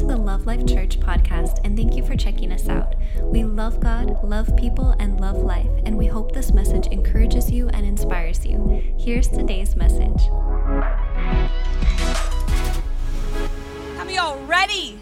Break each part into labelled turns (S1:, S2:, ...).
S1: to the Love Life Church podcast, and thank you for checking us out. We love God, love people, and love life, and we hope this message encourages you and inspires you. Here's today's message.
S2: Many y'all ready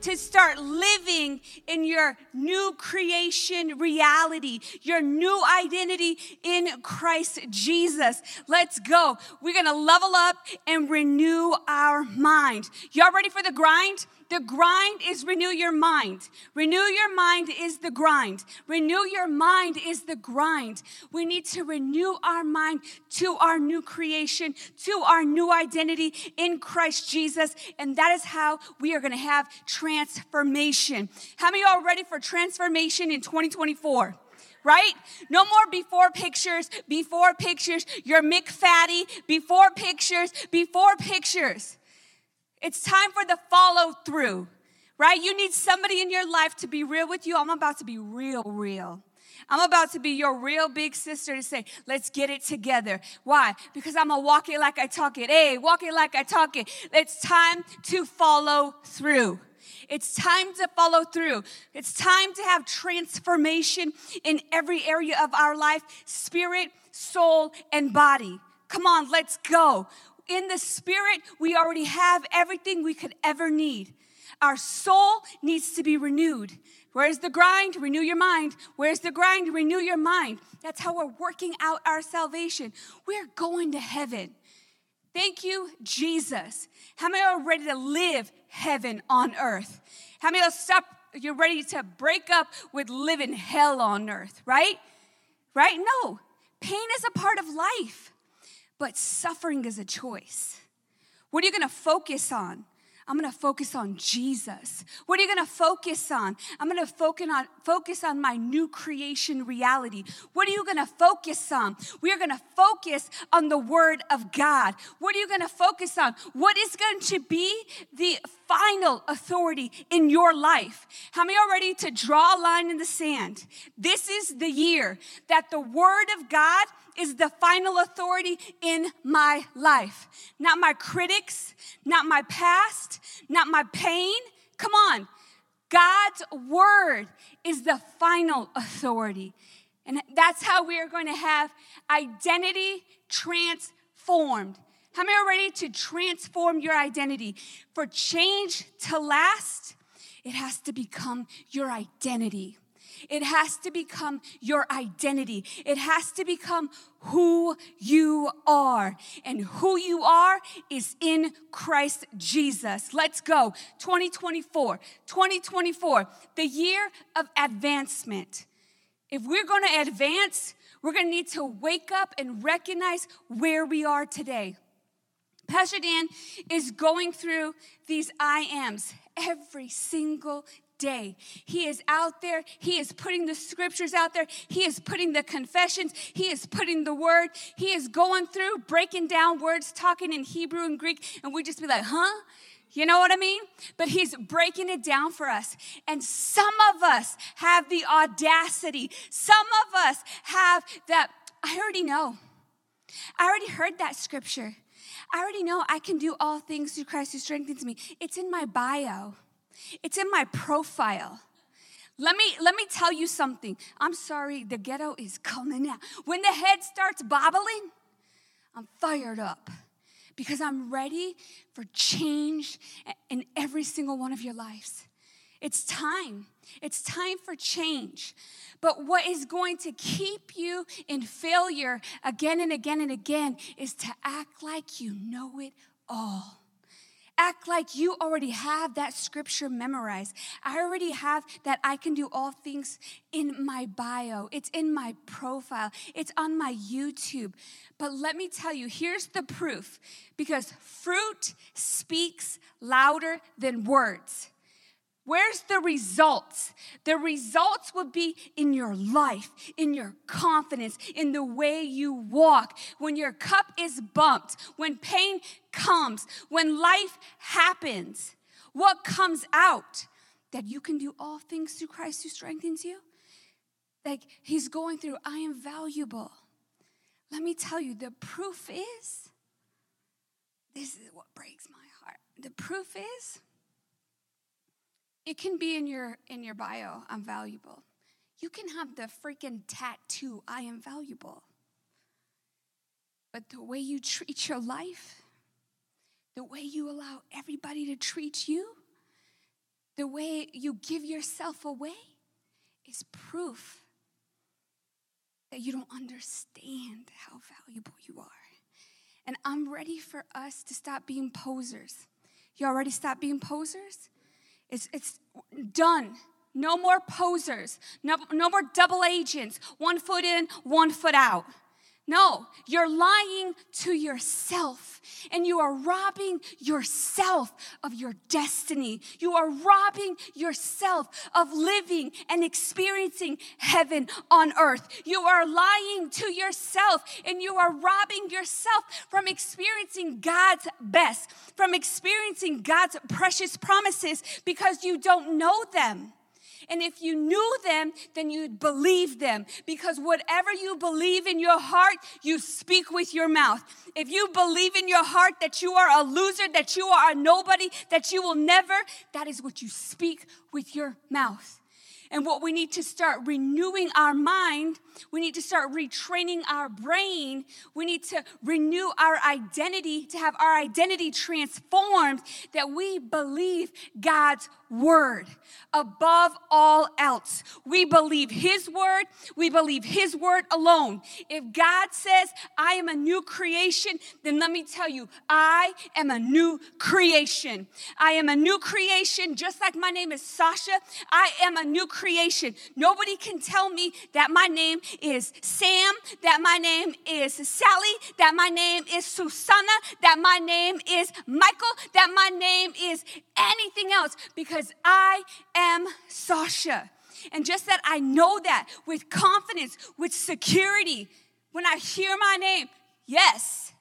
S2: to start living in your new creation reality, your new identity in Christ Jesus? Let's go. We're gonna level up and renew our mind. Y'all ready for the grind? The grind is renew your mind. Renew your mind is the grind. Renew your mind is the grind. We need to renew our mind to our new creation, to our new identity in Christ Jesus. And that is how we are going to have transformation. How many are ready for transformation in 2024? right? No more before pictures, before pictures. You're Mick McFatty, before pictures, before pictures. It's time for the follow through, right? You need somebody in your life to be real with you. I'm about to be real, real. I'm about to be your real big sister to say, let's get it together. Why? Because I'm gonna walk it like I talk it. Hey, walk it like I talk it. It's time to follow through. It's time to follow through. It's time to have transformation in every area of our life spirit, soul, and body. Come on, let's go in the spirit, we already have everything we could ever need. Our soul needs to be renewed. Where's the grind? Renew your mind. Where's the grind? Renew your mind. That's how we're working out our salvation. We're going to heaven. Thank you, Jesus. How many are ready to live heaven on earth? How many are stop? You're ready to break up with living hell on earth, right? Right? No. Pain is a part of life. But suffering is a choice. What are you gonna focus on? I'm gonna focus on Jesus. What are you gonna focus on? I'm gonna focus on, focus on my new creation reality. What are you gonna focus on? We are gonna focus on the Word of God. What are you gonna focus on? What is going to be the final authority in your life? How many are ready to draw a line in the sand? This is the year that the Word of God is the final authority in my life. Not my critics, not my past, not my pain. Come on. God's word is the final authority. And that's how we are going to have identity transformed. How many are ready to transform your identity? For change to last, it has to become your identity. It has to become your identity. It has to become who you are. And who you are is in Christ Jesus. Let's go. 2024. 2024, the year of advancement. If we're going to advance, we're going to need to wake up and recognize where we are today. Pastor Dan is going through these I ams every single day. He is out there. He is putting the scriptures out there. He is putting the confessions. He is putting the word. He is going through, breaking down words, talking in Hebrew and Greek, and we just be like, huh? You know what I mean? But he's breaking it down for us. And some of us have the audacity. Some of us have that, I already know. I already heard that scripture. I already know I can do all things through Christ who strengthens me. It's in my bio. It's in my profile. Let me let me tell you something. I'm sorry, the ghetto is coming out. When the head starts bobbling, I'm fired up because I'm ready for change in every single one of your lives. It's time. It's time for change. But what is going to keep you in failure again and again and again is to act like you know it all act like you already have that scripture memorized. I already have that I can do all things in my bio, it's in my profile, it's on my YouTube. But let me tell you, here's the proof because fruit speaks louder than words. Where's the results? The results would be in your life, in your confidence, in the way you walk. When your cup is bumped, when pain comes, when life happens, what comes out? That you can do all things through Christ who strengthens you? Like he's going through, I am valuable. Let me tell you, the proof is this is what breaks my heart. The proof is it can be in your in your bio, I'm valuable. You can have the freaking tattoo, I am valuable. But the way you treat your life, the way you allow everybody to treat you, the way you give yourself away is proof that you don't understand how valuable you are. And I'm ready for us to stop being posers. You already stopped being posers? It's, it's done. No more posers. No, no more double agents. One foot in, one foot out. No, you're lying to yourself and you are robbing yourself of your destiny. You are robbing yourself of living and experiencing heaven on earth. You are lying to yourself and you are robbing yourself from experiencing God's best, from experiencing God's precious promises because you don't know them. And if you knew them, then you'd believe them. Because whatever you believe in your heart, you speak with your mouth. If you believe in your heart that you are a loser, that you are a nobody, that you will never, that is what you speak with your mouth. And what we need to start renewing our mind, we need to start retraining our brain, we need to renew our identity, to have our identity transformed, that we believe God's word above all else. We believe his word, we believe his word alone. If God says, I am a new creation, then let me tell you, I am a new creation. I am a new creation, just like my name is Sasha. I am a new creation. Nobody can tell me that my name is Sam, that my name is Sally, that my name is Susanna, that my name is Michael, that my name is anything else because I am Sasha. And just that I know that with confidence, with security, when I hear my name, yes,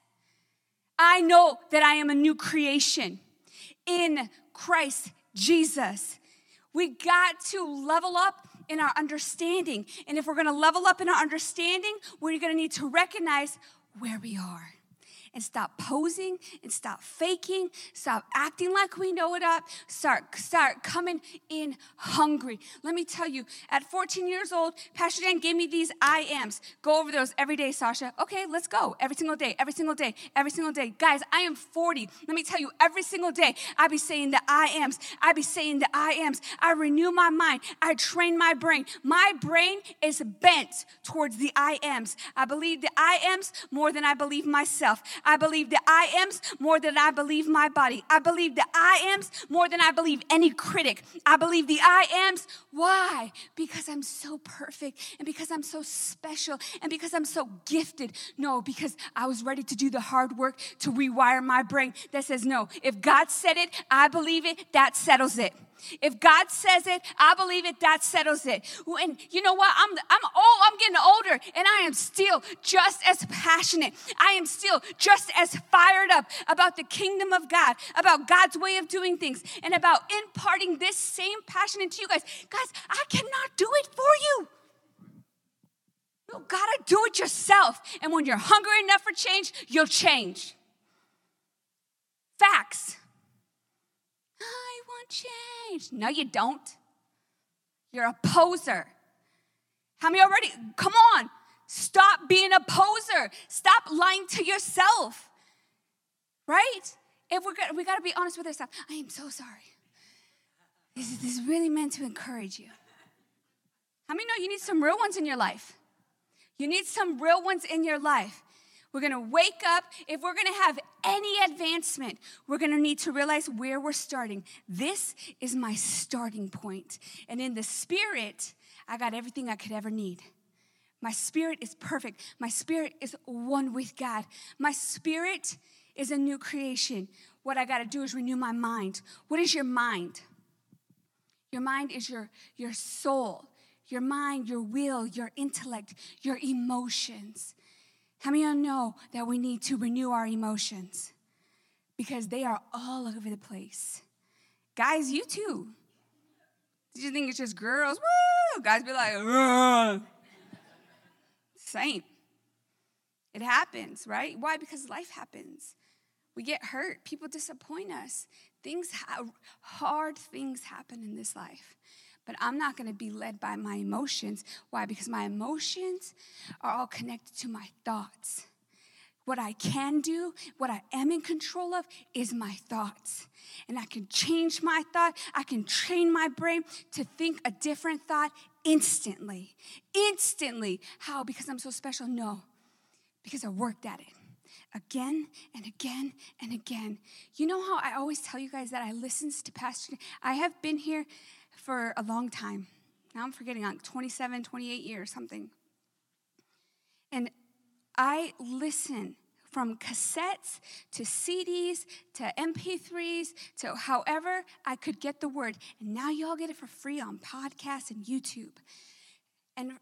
S2: I know that I am a new creation in Christ Jesus. We got to level up in our understanding. And if we're gonna level up in our understanding, we're gonna need to recognize where we are and stop posing and stop faking, stop acting like we know it up, start, start coming in hungry. Let me tell you, at 14 years old, Pastor Dan gave me these I ams. Go over those every day, Sasha. Okay, let's go. Every single day, every single day, every single day. Guys, I am 40. Let me tell you, every single day, I be saying the I ams. I be saying the I ams. I renew my mind. I train my brain. My brain is bent towards the I ams. I believe the I ams more than I believe myself. I believe the I ams more than I believe my body. I believe the I ams more than I believe any critic. I believe the I ams. Why? Because I'm so perfect and because I'm so special and because I'm so gifted. No, because I was ready to do the hard work to rewire my brain that says, no, if God said it, I believe it, that settles it. If God says it, I believe it, that settles it. And you know what? I'm, I'm, oh, I'm getting older and I am still just as passionate. I am still just as fired up about the kingdom of God, about God's way of doing things, and about imparting this same passion into you guys. Guys, I cannot do it for you. You gotta do it yourself. And when you're hungry enough for change, you'll change. Facts. I want change. No, you don't. You're a poser. How many already? Come on. Stop being a poser. Stop lying to yourself. Right? If we're we got to be honest with ourselves. I am so sorry. This is, this is really meant to encourage you. How many know you need some real ones in your life? You need some real ones in your life. We're gonna wake up. If we're gonna have any advancement, we're gonna need to realize where we're starting. This is my starting point. And in the spirit, I got everything I could ever need. My spirit is perfect. My spirit is one with God. My spirit is a new creation. What I got to do is renew my mind. What is your mind? Your mind is your, your soul, your mind, your will, your intellect, your emotions. How many of you know that we need to renew our emotions? Because they are all over the place. Guys, you too. Did you think it's just girls? Woo! Guys be like, Ugh. same. It happens, right? Why? Because life happens. We get hurt. People disappoint us. things, ha- hard things happen in this life. But I'm not going to be led by my emotions. Why? Because my emotions are all connected to my thoughts. What I can do, what I am in control of, is my thoughts. And I can change my thought. I can train my brain to think a different thought instantly. Instantly. How? Because I'm so special? No, because I worked at it again and again and again. You know how I always tell you guys that I listen to Pastor? I have been here for a long time. Now I'm forgetting, like 27, 28 years, something. And I listen from cassettes to CDs to MP3s to however I could get the word. And now y'all get it for free on podcasts and YouTube. And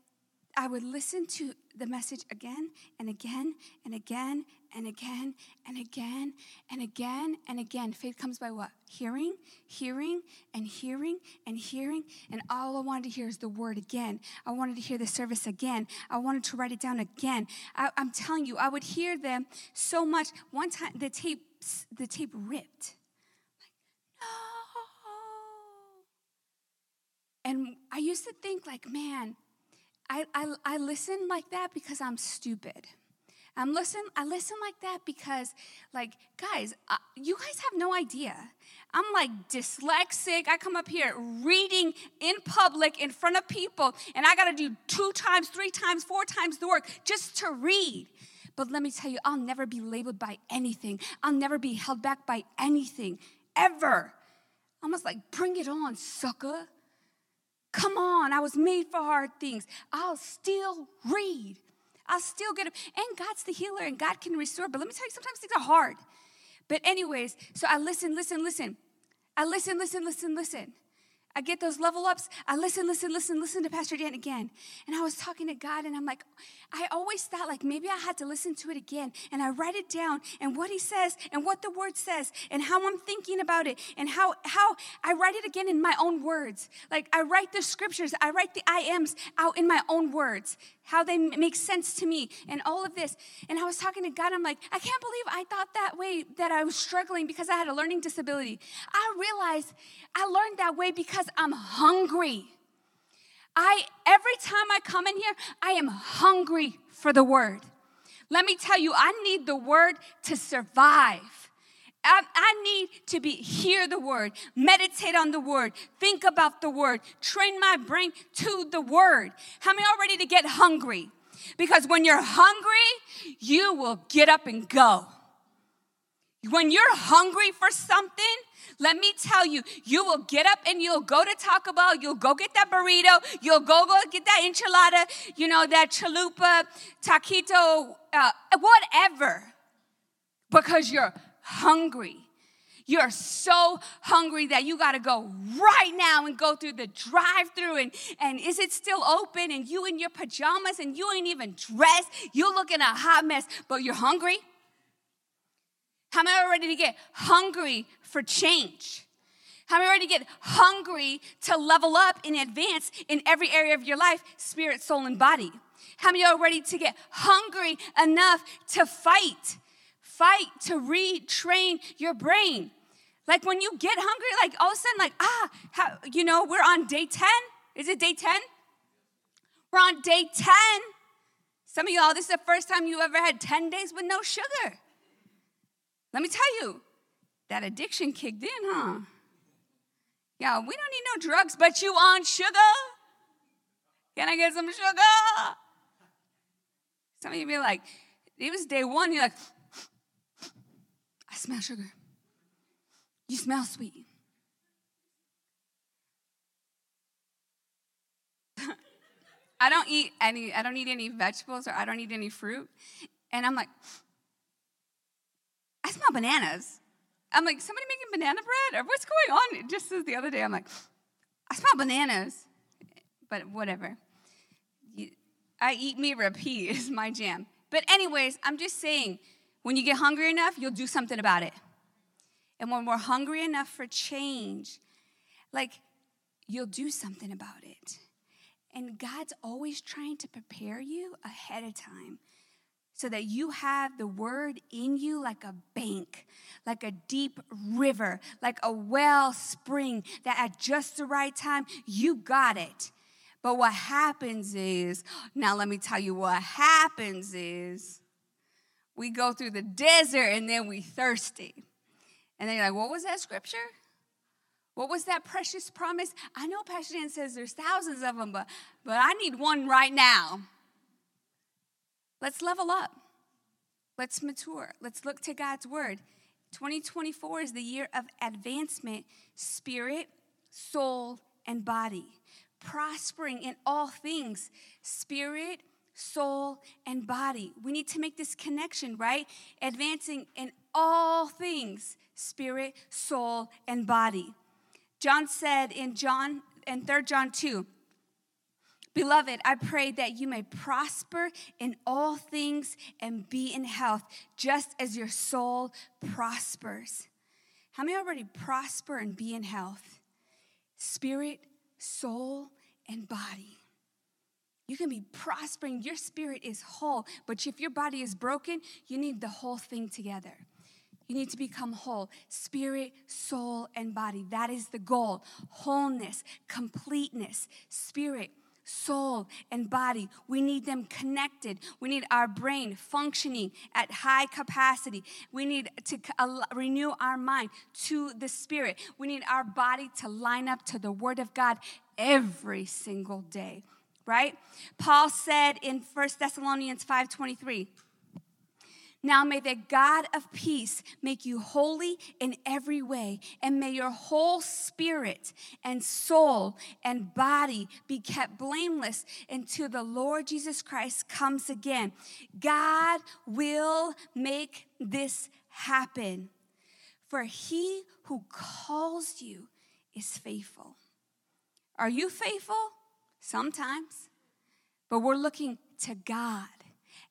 S2: I would listen to the message again and again and again and again and again and again and again. Faith comes by what? Hearing, hearing, and hearing, and hearing. And all I wanted to hear is the word again. I wanted to hear the service again. I wanted to write it down again. I, am telling you, I would hear them so much. One time, the tape, the tape ripped. no. And I used to think, like, man, I, I, I listen like that because I'm stupid. I'm listen. I listen like that because, like, guys, uh, you guys have no idea. I'm like dyslexic. I come up here reading in public in front of people, and I got to do two times, three times, four times the work just to read. But let me tell you, I'll never be labeled by anything. I'll never be held back by anything, ever. I'm almost like, bring it on, sucker. Come on, I was made for hard things. I'll still read. I'll still get it. And God's the healer and God can restore. But let me tell you, sometimes things are hard. But, anyways, so I listen, listen, listen. I listen, listen, listen, listen. I get those level ups. I listen, listen, listen, listen to Pastor Dan again. And I was talking to God, and I'm like, I always thought like maybe I had to listen to it again. And I write it down and what he says and what the word says and how I'm thinking about it and how how I write it again in my own words. Like I write the scriptures, I write the I ams out in my own words, how they make sense to me and all of this. And I was talking to God, I'm like, I can't believe I thought that way that I was struggling because I had a learning disability. I realized I learned that way because I'm hungry. I every time I come in here, I am hungry for the word. Let me tell you, I need the word to survive. I, I, need to be hear the word, meditate on the word, think about the word, train my brain to the word. How many are ready to get hungry? Because when you're hungry, you will get up and go. When you're hungry for something, let me tell you, you will get up and you'll go to Taco Bell, you'll go get that burrito, you'll go go get that enchilada, you know, that chalupa, taquito, uh, whatever, because you're hungry. You're so hungry that you got to go right now and go through the drive through and, and is it still open? And you in your pajamas and you ain't even dressed. You looking a hot mess, but you're hungry. How many are ready to get hungry for change? How many are ready to get hungry to level up and advance in every area of your life, spirit, soul, and body? How many are ready to get hungry enough to fight? Fight to retrain your brain. Like when you get hungry, like all of a sudden, like, ah, how, you know, we're on day 10. Is it day 10? We're on day 10. Some of y'all, this is the first time you ever had 10 days with no sugar. Let me tell you, that addiction kicked in, huh? Yeah, we don't need no drugs, but you on sugar? Can I get some sugar? Some of you be like, it was day one, you're like, I smell sugar. You smell sweet. I don't eat any, I don't eat any vegetables or I don't eat any fruit. And I'm like, I smell bananas. I'm like, somebody making banana bread? Or what's going on? Just the other day, I'm like, I smell bananas. But whatever. I eat me repeat is my jam. But, anyways, I'm just saying, when you get hungry enough, you'll do something about it. And when we're hungry enough for change, like, you'll do something about it. And God's always trying to prepare you ahead of time so that you have the word in you like a bank, like a deep river, like a well spring that at just the right time, you got it. But what happens is, now let me tell you what happens is we go through the desert and then we thirsty. And then you're like, what was that scripture? What was that precious promise? I know Pastor Dan says there's thousands of them, but, but I need one right now. Let's level up. Let's mature. Let's look to God's word. 2024 is the year of advancement, spirit, soul, and body. Prospering in all things, spirit, soul, and body. We need to make this connection, right? Advancing in all things, spirit, soul, and body. John said in John in 3 John 2, Beloved, I pray that you may prosper in all things and be in health, just as your soul prospers. How many already prosper and be in health? Spirit, soul, and body. You can be prospering. Your spirit is whole, but if your body is broken, you need the whole thing together. You need to become whole spirit, soul, and body. That is the goal wholeness, completeness, spirit, soul, and body. We need them connected. We need our brain functioning at high capacity. We need to renew our mind to the spirit. We need our body to line up to the word of God every single day, right? Paul said in 1 Thessalonians 5:23, now may the God of peace make you holy in every way, and may your whole spirit and soul and body be kept blameless until the Lord Jesus Christ comes again. God will make this happen. For he who calls you is faithful. Are you faithful? Sometimes. But we're looking to God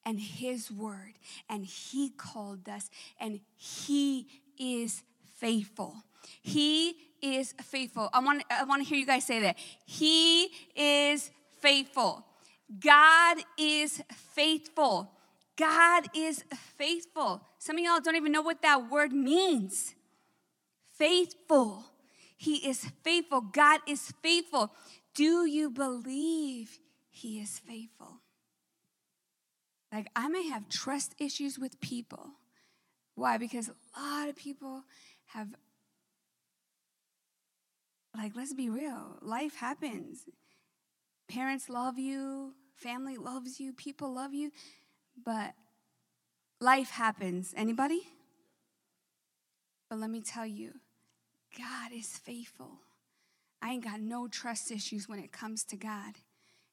S2: and His word, and He called us, and He is faithful. He is faithful. I want, I want to hear you guys say that. He is faithful. God is faithful. God is faithful. Some of y'all don't even know what that word means. Faithful. He is faithful. God is faithful. Do you believe He is faithful? Like, I may have trust issues with people. Why? Because a lot of people have, like, let's be real, life happens. Parents love you, family loves you, people love you, but life happens. Anybody? But let me tell you, God is faithful. I ain't got no trust issues when it comes to God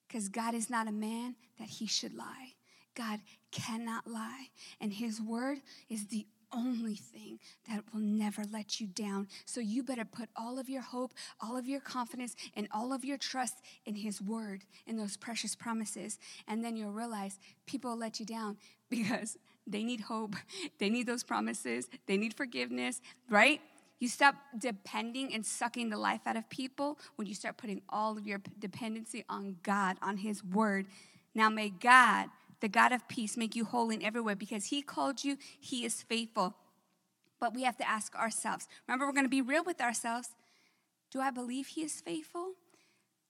S2: because God is not a man that he should lie. God cannot lie, and His word is the only thing that will never let you down. So you better put all of your hope, all of your confidence, and all of your trust in His word, in those precious promises. And then you'll realize people let you down because they need hope, they need those promises, they need forgiveness, right? You stop depending and sucking the life out of people when you start putting all of your dependency on God, on His word. Now, may God the God of peace, make you whole in everywhere because He called you, He is faithful. But we have to ask ourselves remember, we're going to be real with ourselves. Do I believe He is faithful?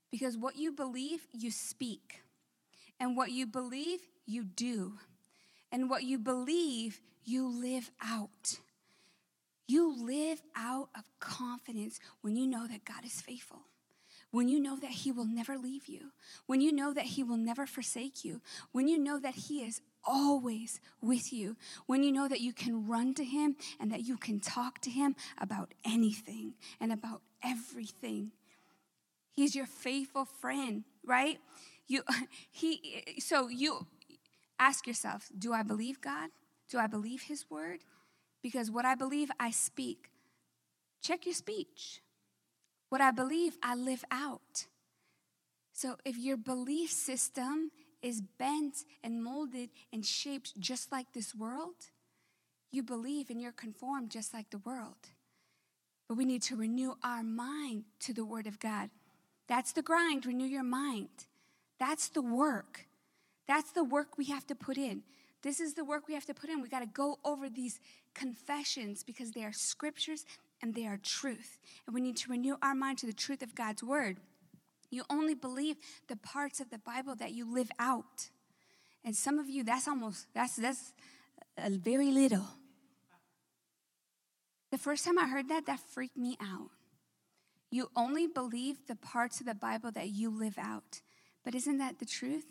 S2: Because what you believe, you speak. And what you believe, you do. And what you believe, you live out. You live out of confidence when you know that God is faithful when you know that He will never leave you, when you know that He will never forsake you, when you know that He is always with you, when you know that you can run to Him and that you can talk to Him about anything and about everything. He's your faithful friend, right? You, he, so you ask yourself, do I believe God? Do I believe His word? Because what I believe, I speak. Check your speech. What I believe, I live out. So if your belief system is bent and molded and shaped just like this world, you believe and you're conformed just like the world. But we need to renew our mind to the Word of God. That's the grind, renew your mind. That's the work. That's the work we have to put in. This is the work we have to put in. We got to go over these confessions because they are scriptures and they are truth. And we need to renew our mind to the truth of God's word. You only believe the parts of the Bible that you live out. And some of you, that's almost, that's, that's a very little. The first time I heard that, that freaked me out. You only believe the parts of the Bible that you live out. But isn't that the truth?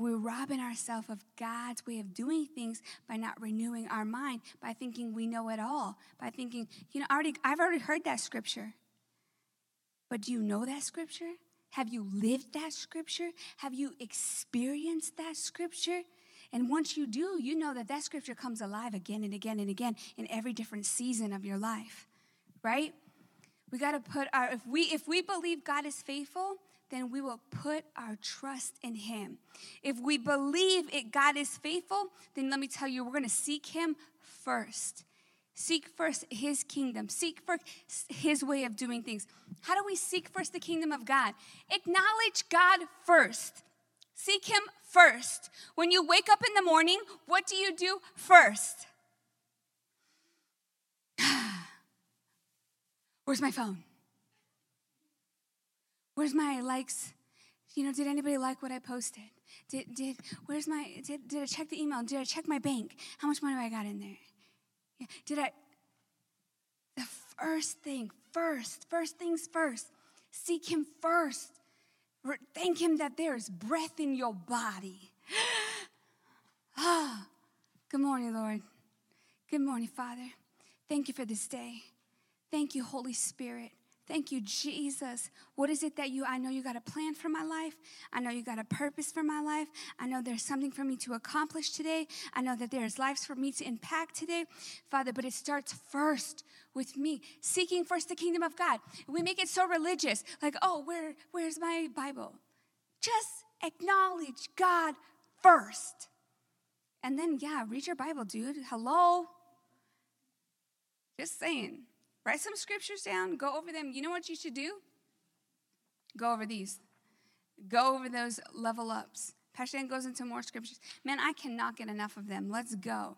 S2: We're robbing ourselves of God's way of doing things by not renewing our mind, by thinking we know it all, by thinking, you know, already, I've already heard that scripture. But do you know that scripture? Have you lived that scripture? Have you experienced that scripture? And once you do, you know that that scripture comes alive again and again and again in every different season of your life, right? We got to put our if we if we believe God is faithful, then we will put our trust in him. If we believe it God is faithful, then let me tell you we're going to seek him first. Seek first his kingdom. Seek first his way of doing things. How do we seek first the kingdom of God? Acknowledge God first. Seek him first. When you wake up in the morning, what do you do first? Where's my phone? Where's my likes? You know, did anybody like what I posted? Did, did where's my did, did I check the email? Did I check my bank? How much money I got in there? Did I? The first thing, first, first things first. Seek Him first. Thank Him that there is breath in your body. ah, good morning, Lord. Good morning, Father. Thank you for this day. Thank you, Holy Spirit. Thank you, Jesus. What is it that you, I know you got a plan for my life. I know you got a purpose for my life. I know there's something for me to accomplish today. I know that there's lives for me to impact today, Father, but it starts first with me, seeking first the kingdom of God. We make it so religious, like, oh, where, where's my Bible? Just acknowledge God first. And then, yeah, read your Bible, dude. Hello? Just saying. Write some scriptures down, go over them. You know what you should do? Go over these. Go over those level ups. Pastor Dan goes into more scriptures. Man, I cannot get enough of them. Let's go.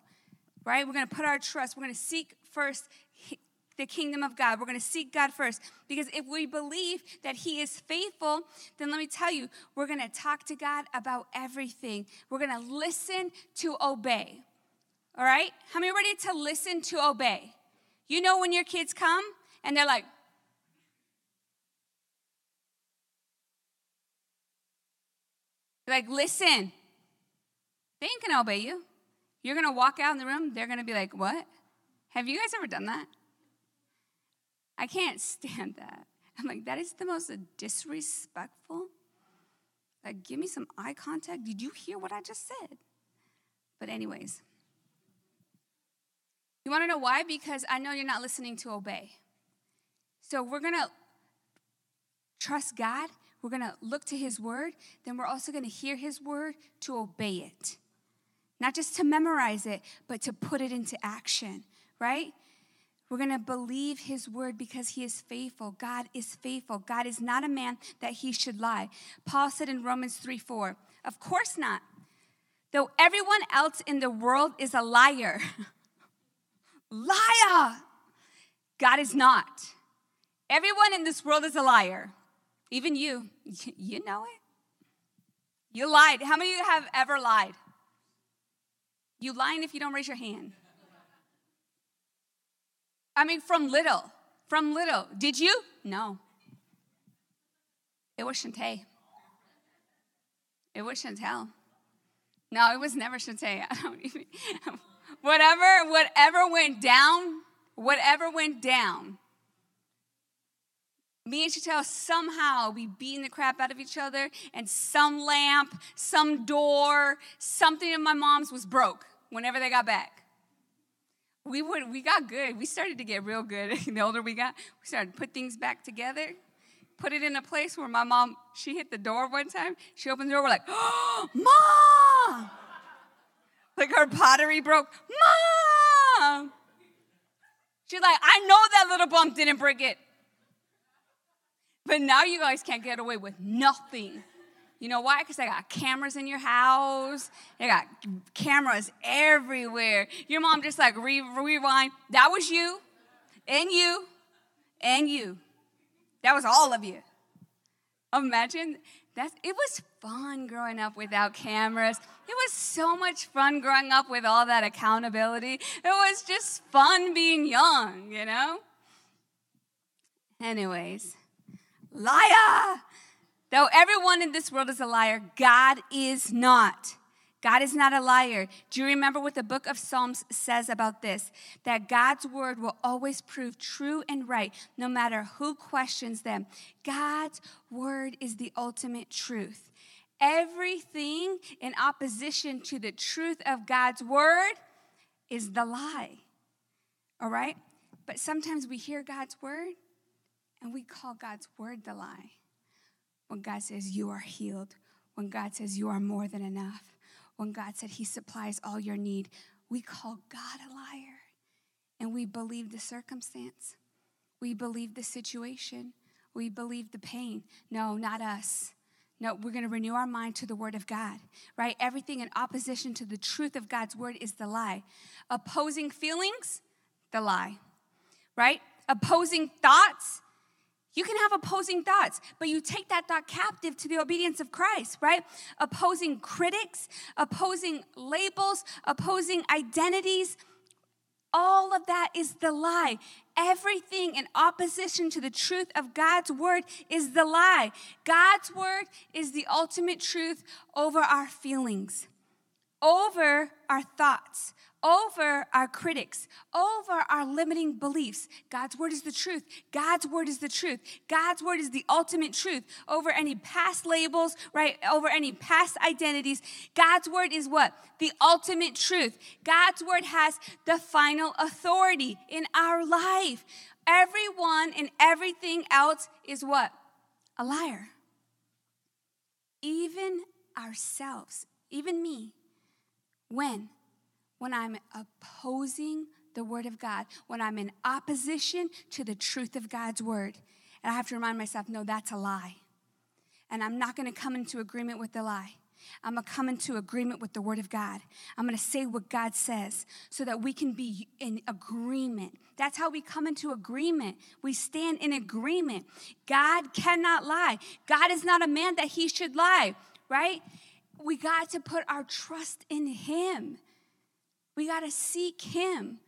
S2: Right? We're going to put our trust. We're going to seek first the kingdom of God. We're going to seek God first. Because if we believe that He is faithful, then let me tell you, we're going to talk to God about everything. We're going to listen to obey. All right? How many ready to listen to obey? You know when your kids come and they're like, like, listen, they ain't gonna obey you. You're gonna walk out in the room, they're gonna be like, what? Have you guys ever done that? I can't stand that. I'm like, that is the most disrespectful. Like, give me some eye contact. Did you hear what I just said? But, anyways, you want to know why? Because I know you're not listening to obey. So we're going to trust God. We're going to look to His word. Then we're also going to hear His word to obey it. Not just to memorize it, but to put it into action, right? We're going to believe his word because he is faithful. God is faithful. God is not a man that he should lie. Paul said in Romans 3 4, Of course not. Though everyone else in the world is a liar. Liar! God is not. Everyone in this world is a liar. Even you. You know it. You lied. How many of you have ever lied? You lying if you don't raise your hand. I mean, from little. From little. Did you? No. It was Shantae. It was Chantel. No, it was never Shantae. I don't even whatever, whatever went down, whatever went down, me and Chantel somehow be beating the crap out of each other, and some lamp, some door, something in my mom's was broke whenever they got back. We would we got good. We started to get real good. the older we got, we started to put things back together, put it in a place where my mom, she hit the door one time. She opened the door, we're like, oh, mom! Like her pottery broke. Mom! She's like, I know that little bump didn't break it. But now you guys can't get away with nothing. You know why? Because I got cameras in your house. I got cameras everywhere. Your mom just like re- rewind. That was you, and you, and you. That was all of you. Imagine that's it was fun growing up without cameras. It was so much fun growing up with all that accountability. It was just fun being young, you know? Anyways, liar! Though everyone in this world is a liar, God is not. God is not a liar. Do you remember what the book of Psalms says about this? That God's word will always prove true and right, no matter who questions them. God's word is the ultimate truth. Everything in opposition to the truth of God's word is the lie. All right? But sometimes we hear God's word and we call God's word the lie. When God says you are healed, when God says you are more than enough, when God said he supplies all your need, we call God a liar. And we believe the circumstance. We believe the situation. We believe the pain. No, not us. No, we're going to renew our mind to the Word of God, right? Everything in opposition to the truth of God's Word is the lie. Opposing feelings, the lie, right? Opposing thoughts, you can have opposing thoughts, but you take that thought captive to the obedience of Christ, right? Opposing critics, opposing labels, opposing identities. All of that is the lie. Everything in opposition to the truth of God's word is the lie. God's word is the ultimate truth over our feelings, over our thoughts, over our critics, over our limiting beliefs. God's word is the truth. God's word is the truth. God's word is the ultimate truth over any past labels, right? Over any past identities. God's word is what? The ultimate truth. God's word has the final authority in our life. Everyone and everything else is what? A liar. Even ourselves, even me. When? When I'm opposing the Word of God, when I'm in opposition to the truth of God's Word. And I have to remind myself, no, that's a lie. And I'm not going to come into agreement with the lie. I'm going to come into agreement with the Word of God. I'm going to say what God says so that we can be in agreement. That's how we come into agreement. We stand in agreement. God cannot lie. God is not a man that he should lie, right? We got to put our trust in Him. We got to seek Him.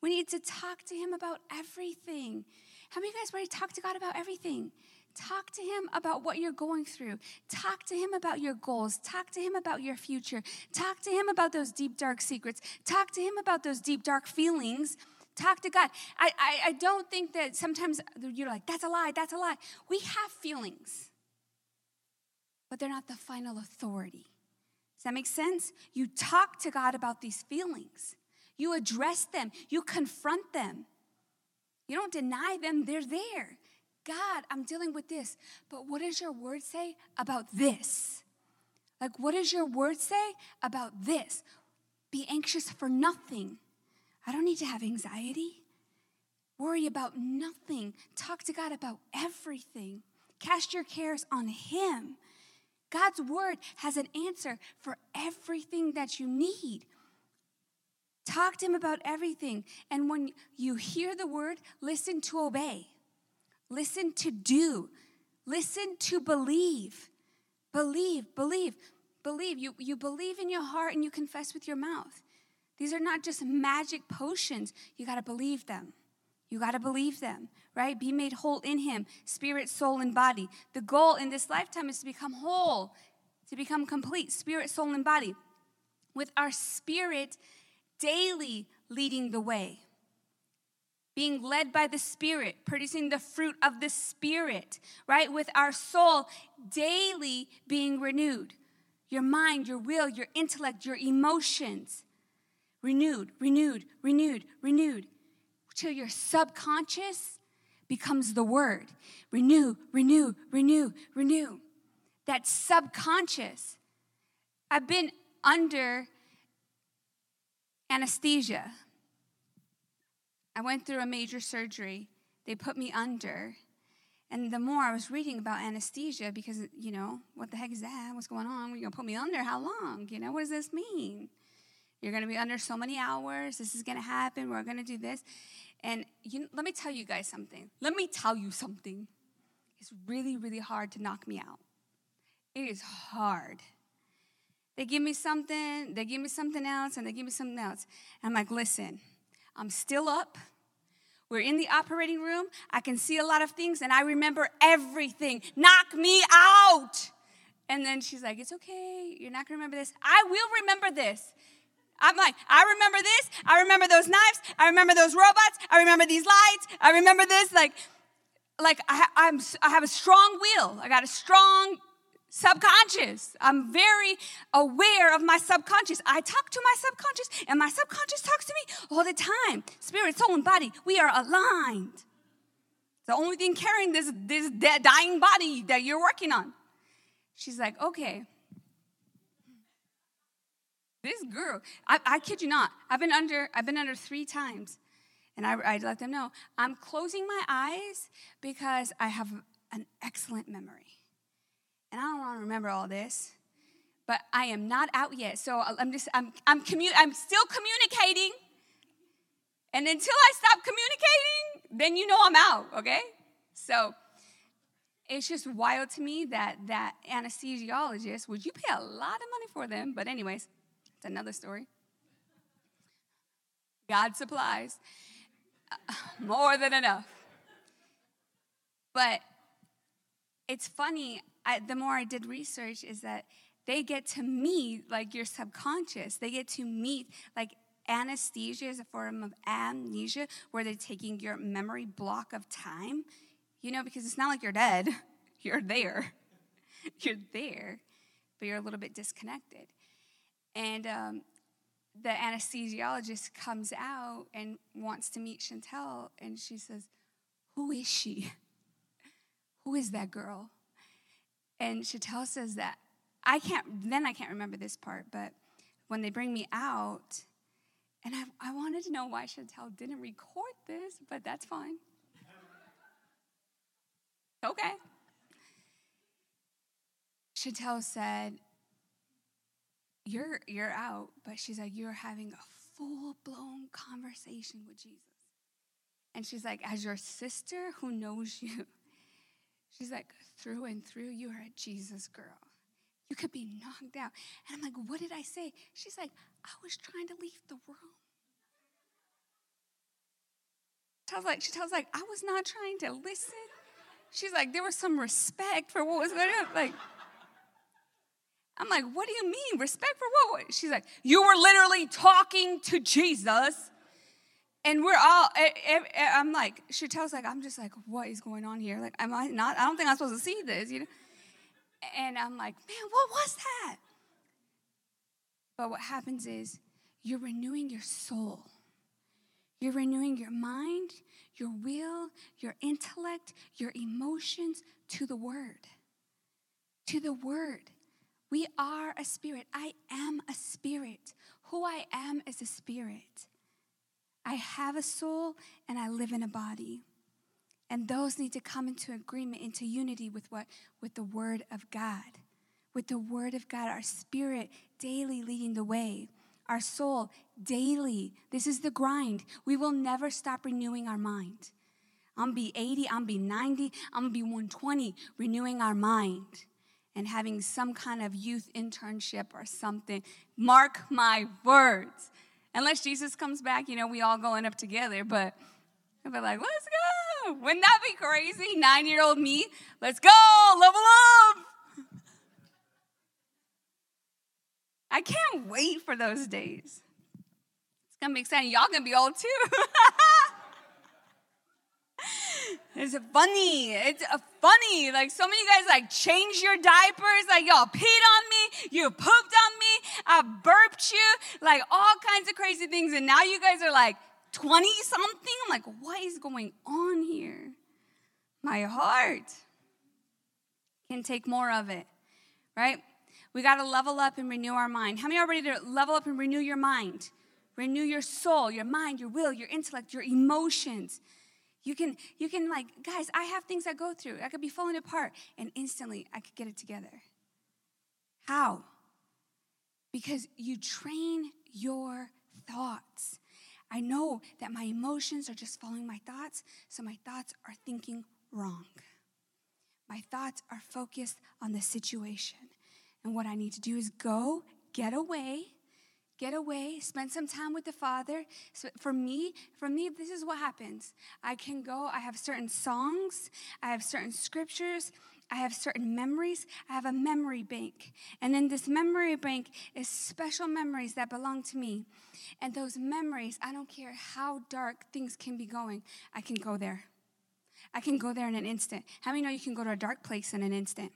S2: We need to talk to Him about everything. How many of you guys ready to talk to God about everything? Talk to Him about what you're going through. Talk to Him about your goals. Talk to Him about your future. Talk to Him about those deep, dark secrets. Talk to Him about those deep, dark feelings. Talk to God. I, I, I don't think that sometimes you're like, that's a lie, that's a lie. We have feelings, but they're not the final authority. Does that make sense? You talk to God about these feelings, you address them, you confront them. You don't deny them, they're there. God, I'm dealing with this, but what does your word say about this? Like, what does your word say about this? Be anxious for nothing. I don't need to have anxiety. Worry about nothing. Talk to God about everything. Cast your cares on Him. God's word has an answer for everything that you need. Talk to him about everything. And when you hear the word, listen to obey, listen to do, listen to believe. Believe, believe, believe. You, you believe in your heart and you confess with your mouth. These are not just magic potions, you got to believe them. You got to believe them, right? Be made whole in Him, spirit, soul, and body. The goal in this lifetime is to become whole, to become complete, spirit, soul, and body, with our spirit daily leading the way. Being led by the Spirit, producing the fruit of the Spirit, right? With our soul daily being renewed. Your mind, your will, your intellect, your emotions. Renewed, renewed, renewed, renewed till your subconscious becomes the word. Renew, renew, renew, renew. That subconscious. I've been under anesthesia. I went through a major surgery. They put me under. And the more I was reading about anesthesia, because, you know, what the heck is that? What's going on? You're going to put me under? How long? You know, what does this mean? You're going to be under so many hours. This is going to happen. We're going to do this. And you, let me tell you guys something. Let me tell you something. It's really, really hard to knock me out. It is hard. They give me something, they give me something else, and they give me something else. And I'm like, listen, I'm still up. We're in the operating room. I can see a lot of things, and I remember everything. Knock me out. And then she's like, It's okay. You're not going to remember this. I will remember this. I'm like, I remember this. I remember those knives. I remember those robots. I remember these lights. I remember this. Like, like I, I'm, I have a strong will. I got a strong subconscious. I'm very aware of my subconscious. I talk to my subconscious, and my subconscious talks to me all the time. Spirit, soul, and body, we are aligned. The only thing carrying this, this dying body that you're working on. She's like, okay. This girl, I, I kid you not, I've been under, I've been under three times. And I, I let them know I'm closing my eyes because I have an excellent memory and I don't want to remember all this, but I am not out yet. So uh, I'm just, I'm, I'm, commu- I'm still communicating. And until I stop communicating, then you know I'm out, okay? So it's just wild to me that that anesthesiologist, would you pay a lot of money for them? But anyways, it's another story. God supplies uh, more than enough. But it's funny, I, the more I did research, is that they get to meet like your subconscious. They get to meet like anesthesia is a form of amnesia where they're taking your memory block of time, you know, because it's not like you're dead, you're there. You're there, but you're a little bit disconnected. And um, the anesthesiologist comes out and wants to meet Chantel, and she says, Who is she? Who is that girl? And Chantel says that I can't, then I can't remember this part, but when they bring me out, and I, I wanted to know why Chantel didn't record this, but that's fine. Okay. Chantel said, You're you're out, but she's like, You're having a full-blown conversation with Jesus. And she's like, as your sister who knows you, She's like, through and through, you are a Jesus girl. You could be knocked out. And I'm like, what did I say? She's like, I was trying to leave the room. Tells like, she tells like, I was not trying to listen. She's like, there was some respect for what was going on. Like, I'm like, what do you mean? Respect for what? She's like, you were literally talking to Jesus. And we're all i'm like she tells like i'm just like what is going on here? Like am i not i don't think i'm supposed to see this you know? And i'm like man what was that? But what happens is you're renewing your soul. You're renewing your mind your will your intellect your emotions to the word. To the word we are a spirit i am a spirit who i am is a spirit I have a soul and I live in a body. And those need to come into agreement, into unity with what? With the Word of God. With the Word of God, our spirit daily leading the way, our soul daily. This is the grind. We will never stop renewing our mind. I'm be 80, I'm be 90, I'm be 120, renewing our mind and having some kind of youth internship or something. Mark my words. Unless Jesus comes back, you know, we all going up together, but I'll be like, let's go. Wouldn't that be crazy? Nine year old me, let's go, level up. I can't wait for those days. It's gonna be exciting. Y'all gonna be old too. It's funny. It's uh, funny. Like so many guys like change your diapers. Like y'all peed on me. You pooped on me. I burped you. Like all kinds of crazy things. And now you guys are like 20 something. I'm like, what is going on here? My heart can take more of it, right? We got to level up and renew our mind. How many are ready to level up and renew your mind? Renew your soul, your mind, your will, your intellect, your emotions. You can, you can like, guys, I have things I go through. I could be falling apart, and instantly I could get it together. How? Because you train your thoughts. I know that my emotions are just following my thoughts, so my thoughts are thinking wrong. My thoughts are focused on the situation. And what I need to do is go, get away, get away, spend some time with the Father. For me, for me, this is what happens. I can go, I have certain songs, I have certain scriptures, I have certain memories. I have a memory bank. And in this memory bank is special memories that belong to me. And those memories, I don't care how dark things can be going, I can go there. I can go there in an instant. How many know you can go to a dark place in an instant?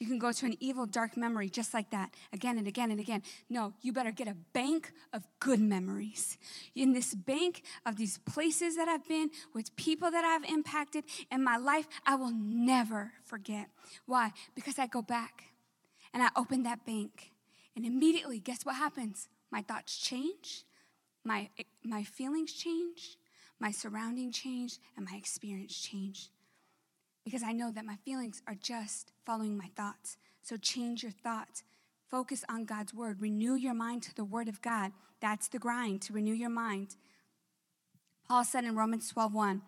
S2: You can go to an evil, dark memory just like that, again and again and again. No, you better get a bank of good memories. In this bank of these places that I've been, with people that I've impacted in my life, I will never forget. Why? Because I go back and I open that bank, and immediately, guess what happens? My thoughts change, my, my feelings change, my surrounding change, and my experience change because I know that my feelings are just following my thoughts. So change your thoughts. Focus on God's word. Renew your mind to the word of God. That's the grind to renew your mind. Paul said in Romans 12:1,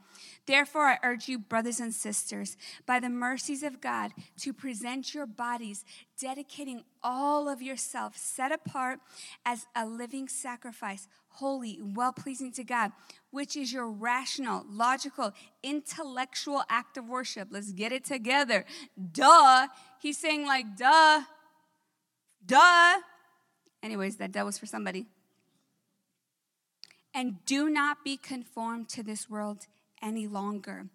S2: "Therefore I urge you brothers and sisters, by the mercies of God, to present your bodies, dedicating all of yourself set apart as a living sacrifice, holy, and well-pleasing to God, which is your rational, logical, intellectual act of worship." Let's get it together. Duh. He's saying like, "Duh." Duh. Anyways, that duh was for somebody. And do not be conformed to this world any longer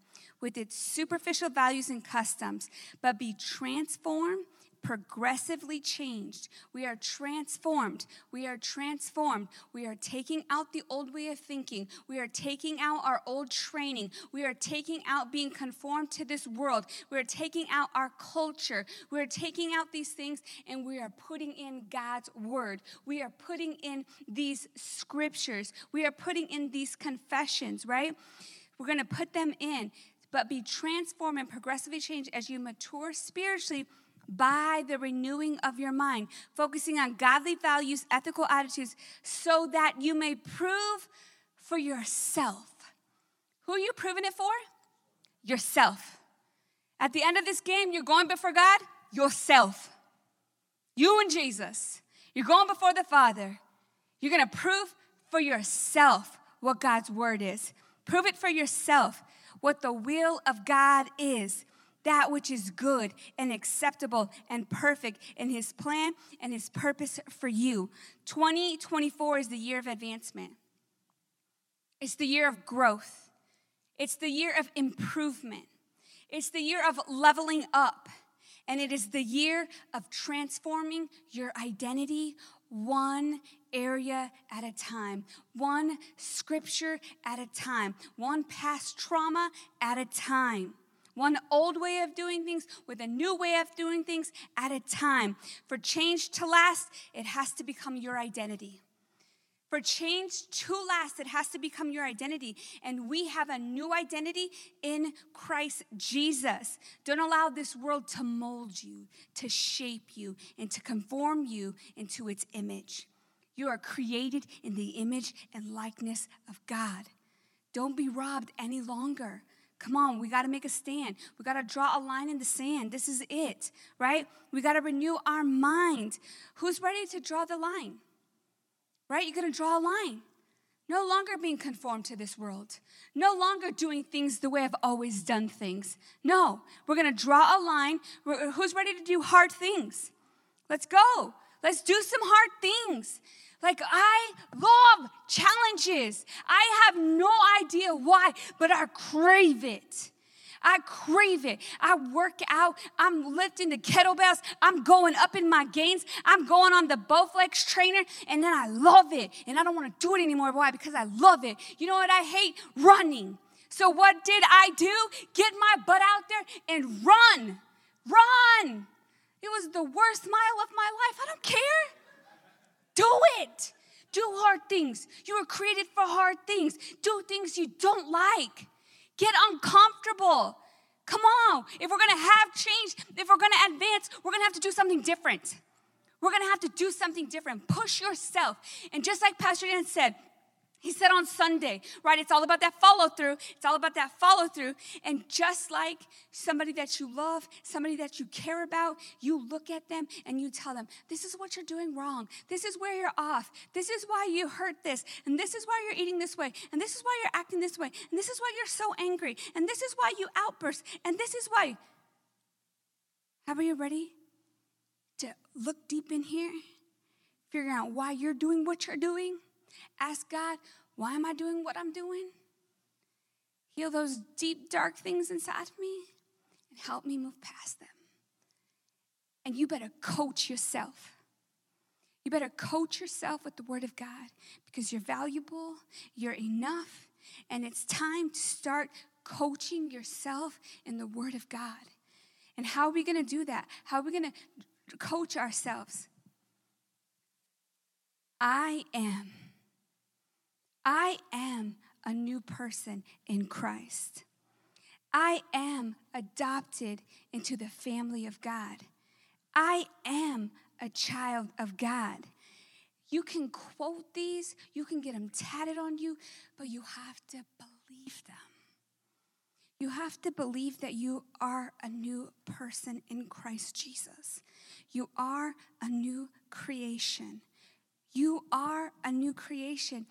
S2: with its superficial values and customs, but be transformed progressively changed. We are transformed. We are transformed. We are taking out the old way of thinking. We are taking out our old training. We are taking out being conformed to this world. We are taking out our culture. We are taking out these things and we are putting in God's word. We are putting in these scriptures. We are putting in these confessions, right? We're going to put them in, but be transformed and progressively changed as you mature spiritually by the renewing of your mind, focusing on godly values, ethical attitudes, so that you may prove for yourself. Who are you proving it for? Yourself. At the end of this game, you're going before God, yourself. You and Jesus. You're going before the Father. You're going to prove for yourself what God's word is. Prove it for yourself what the will of God is that which is good and acceptable and perfect in His plan and His purpose for you. 2024 is the year of advancement, it's the year of growth, it's the year of improvement, it's the year of leveling up. And it is the year of transforming your identity one area at a time, one scripture at a time, one past trauma at a time one old way of doing things with a new way of doing things at a time. For change to last, it has to become your identity. For change to last, it has to become your identity. And we have a new identity in Christ Jesus. Don't allow this world to mold you, to shape you, and to conform you into its image. You are created in the image and likeness of God. Don't be robbed any longer. Come on, we got to make a stand. We got to draw a line in the sand. This is it, right? We got to renew our mind. Who's ready to draw the line? Right? You're going to draw a line. No longer being conformed to this world. No longer doing things the way I've always done things. No, we're going to draw a line. Who's ready to do hard things? Let's go. Let's do some hard things. Like, I love challenges. I have no idea why, but I crave it. I crave it. I work out. I'm lifting the kettlebells. I'm going up in my gains. I'm going on the Bowflex trainer, and then I love it. And I don't want to do it anymore. Why? Because I love it. You know what I hate? Running. So what did I do? Get my butt out there and run. Run. It was the worst mile of my life. I don't care. Do it. Do hard things. You were created for hard things. Do things you don't like. Get uncomfortable. Come on. If we're gonna have change, if we're gonna advance, we're gonna have to do something different. We're gonna have to do something different. Push yourself. And just like Pastor Dan said, he said on Sunday, right? It's all about that follow through. It's all about that follow through. And just like somebody that you love, somebody that you care about, you look at them and you tell them, This is what you're doing wrong. This is where you're off. This is why you hurt this. And this is why you're eating this way. And this is why you're acting this way. And this is why you're so angry. And this is why you outburst. And this is why. Are you ready to look deep in here? Figure out why you're doing what you're doing? Ask God, why am I doing what I'm doing? Heal those deep, dark things inside me and help me move past them. And you better coach yourself. You better coach yourself with the Word of God because you're valuable, you're enough, and it's time to start coaching yourself in the Word of God. And how are we going to do that? How are we going to coach ourselves? I am I am a new person in Christ. I am adopted into the family of God. I am a child of God. You can quote these, you can get them tatted on you, but you have to believe them. You have to believe that you are a new person in Christ Jesus. You are a new creation. You are a new creation.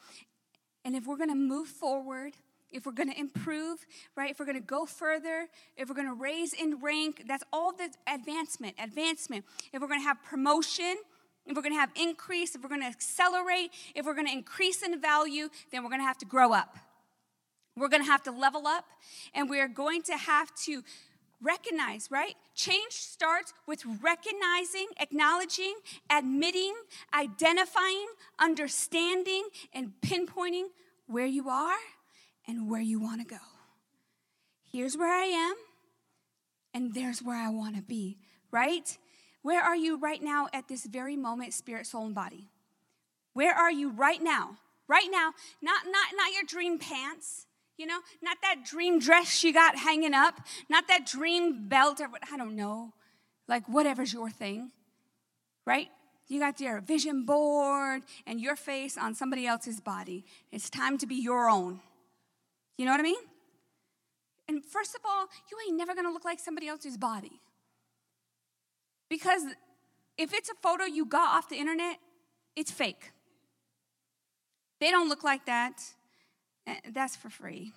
S2: And if we're going to move forward, if we're going to improve, right? If we're going to go further, if we're going to raise in rank, that's all the advancement, advancement. If we're going to have promotion, if we're going to have increase, if we're going to accelerate, if we're going to increase in value, then we're going to have to grow up. We're going to have to level up, and we're going to have to recognize, right? Change starts with recognizing, acknowledging, admitting, identifying, understanding, and pinpointing where you are and where you want to go. Here's where I am, and there's where I want to be, right? Where are you right now at this very moment, spirit, soul, and body? Where are you right now? Right now, not, not, not your dream pants, you know, not that dream dress you got hanging up, not that dream belt or what, I don't know, like whatever's your thing, right? You got your vision board and your face on somebody else's body. It's time to be your own. You know what I mean? And first of all, you ain't never gonna look like somebody else's body. Because if it's a photo you got off the internet, it's fake. They don't look like that. Eh, that's for free.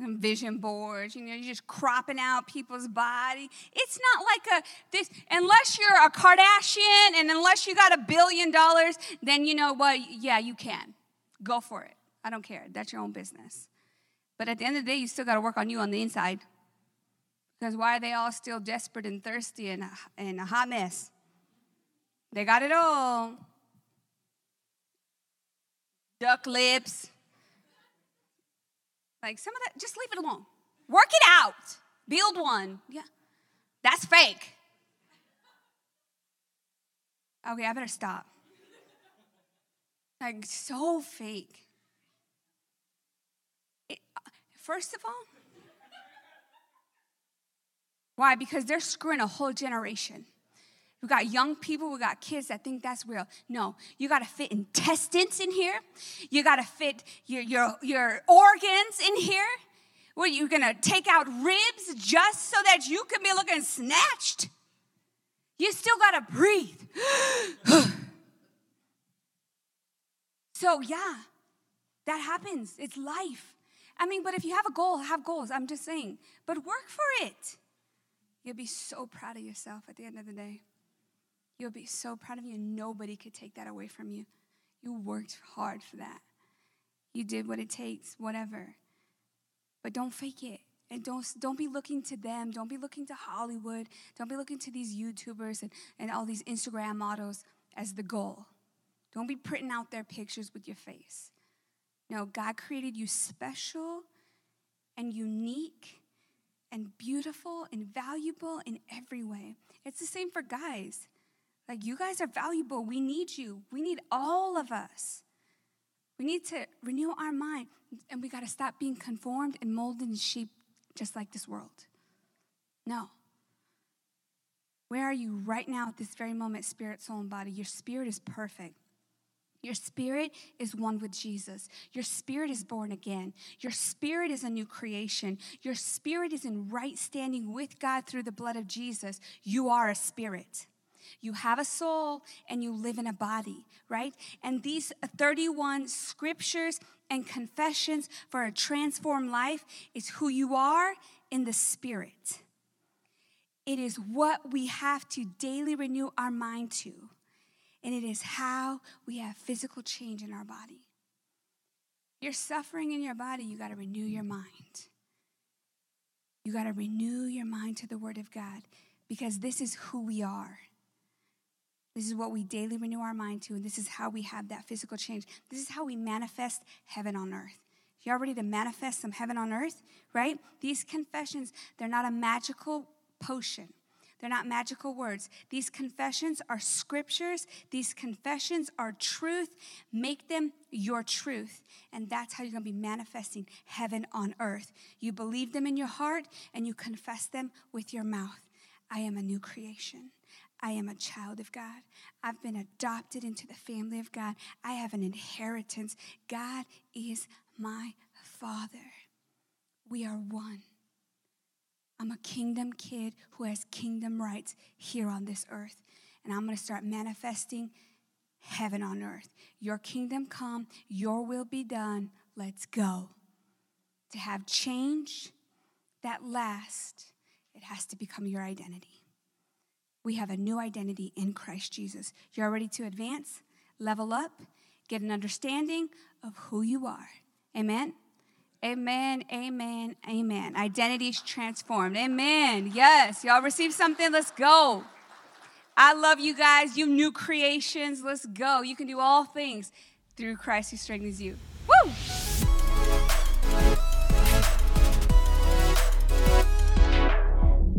S2: And vision boards, you know, you're just cropping out people's body. It's not like a this unless you're a Kardashian and unless you got a billion dollars, then you know what, yeah, you can. Go for it. I don't care. That's your own business. But at the end of the day, you still got to work on you on the inside. Because why are they all still desperate and thirsty and, and a hot mess? They got it all duck lips. Like some of that, just leave it alone. Work it out. Build one. Yeah. That's fake. Okay, I better stop. Like, so fake. It, uh, first of all, why? Because they're screwing a whole generation. We got young people, we got kids that think that's real. No, you got to fit intestines in here. You got to fit your, your, your organs in here. What, you're going to take out ribs just so that you can be looking snatched? You still got to breathe. so, yeah, that happens. It's life. I mean, but if you have a goal, have goals. I'm just saying. But work for it. You'll be so proud of yourself at the end of the day. You'll be so proud of you, nobody could take that away from you. You worked hard for that. You did what it takes, whatever. But don't fake it. And don't, don't be looking to them. Don't be looking to Hollywood. Don't be looking to these YouTubers and, and all these Instagram models as the goal. Don't be printing out their pictures with your face. No, God created you special and unique and beautiful and valuable in every way. It's the same for guys. Like, you guys are valuable. We need you. We need all of us. We need to renew our mind, and we got to stop being conformed and molded and shaped just like this world. No. Where are you right now at this very moment, spirit, soul, and body? Your spirit is perfect. Your spirit is one with Jesus. Your spirit is born again. Your spirit is a new creation. Your spirit is in right standing with God through the blood of Jesus. You are a spirit. You have a soul and you live in a body, right? And these 31 scriptures and confessions for a transformed life is who you are in the spirit. It is what we have to daily renew our mind to. And it is how we have physical change in our body. You're suffering in your body, you got to renew your mind. You got to renew your mind to the Word of God because this is who we are. This is what we daily renew our mind to, and this is how we have that physical change. This is how we manifest heaven on earth. If Y'all ready to manifest some heaven on earth, right? These confessions, they're not a magical potion. They're not magical words. These confessions are scriptures. These confessions are truth. Make them your truth. And that's how you're going to be manifesting heaven on earth. You believe them in your heart and you confess them with your mouth. I am a new creation. I am a child of God. I've been adopted into the family of God. I have an inheritance. God is my Father. We are one. I'm a kingdom kid who has kingdom rights here on this earth. And I'm going to start manifesting heaven on earth. Your kingdom come, your will be done. Let's go. To have change that lasts, it has to become your identity we have a new identity in Christ Jesus. You're ready to advance, level up, get an understanding of who you are. Amen. Amen, amen, amen. Identity's transformed. Amen. Yes. Y'all receive something? Let's go. I love you guys. You new creations. Let's go. You can do all things through Christ who strengthens you. Woo!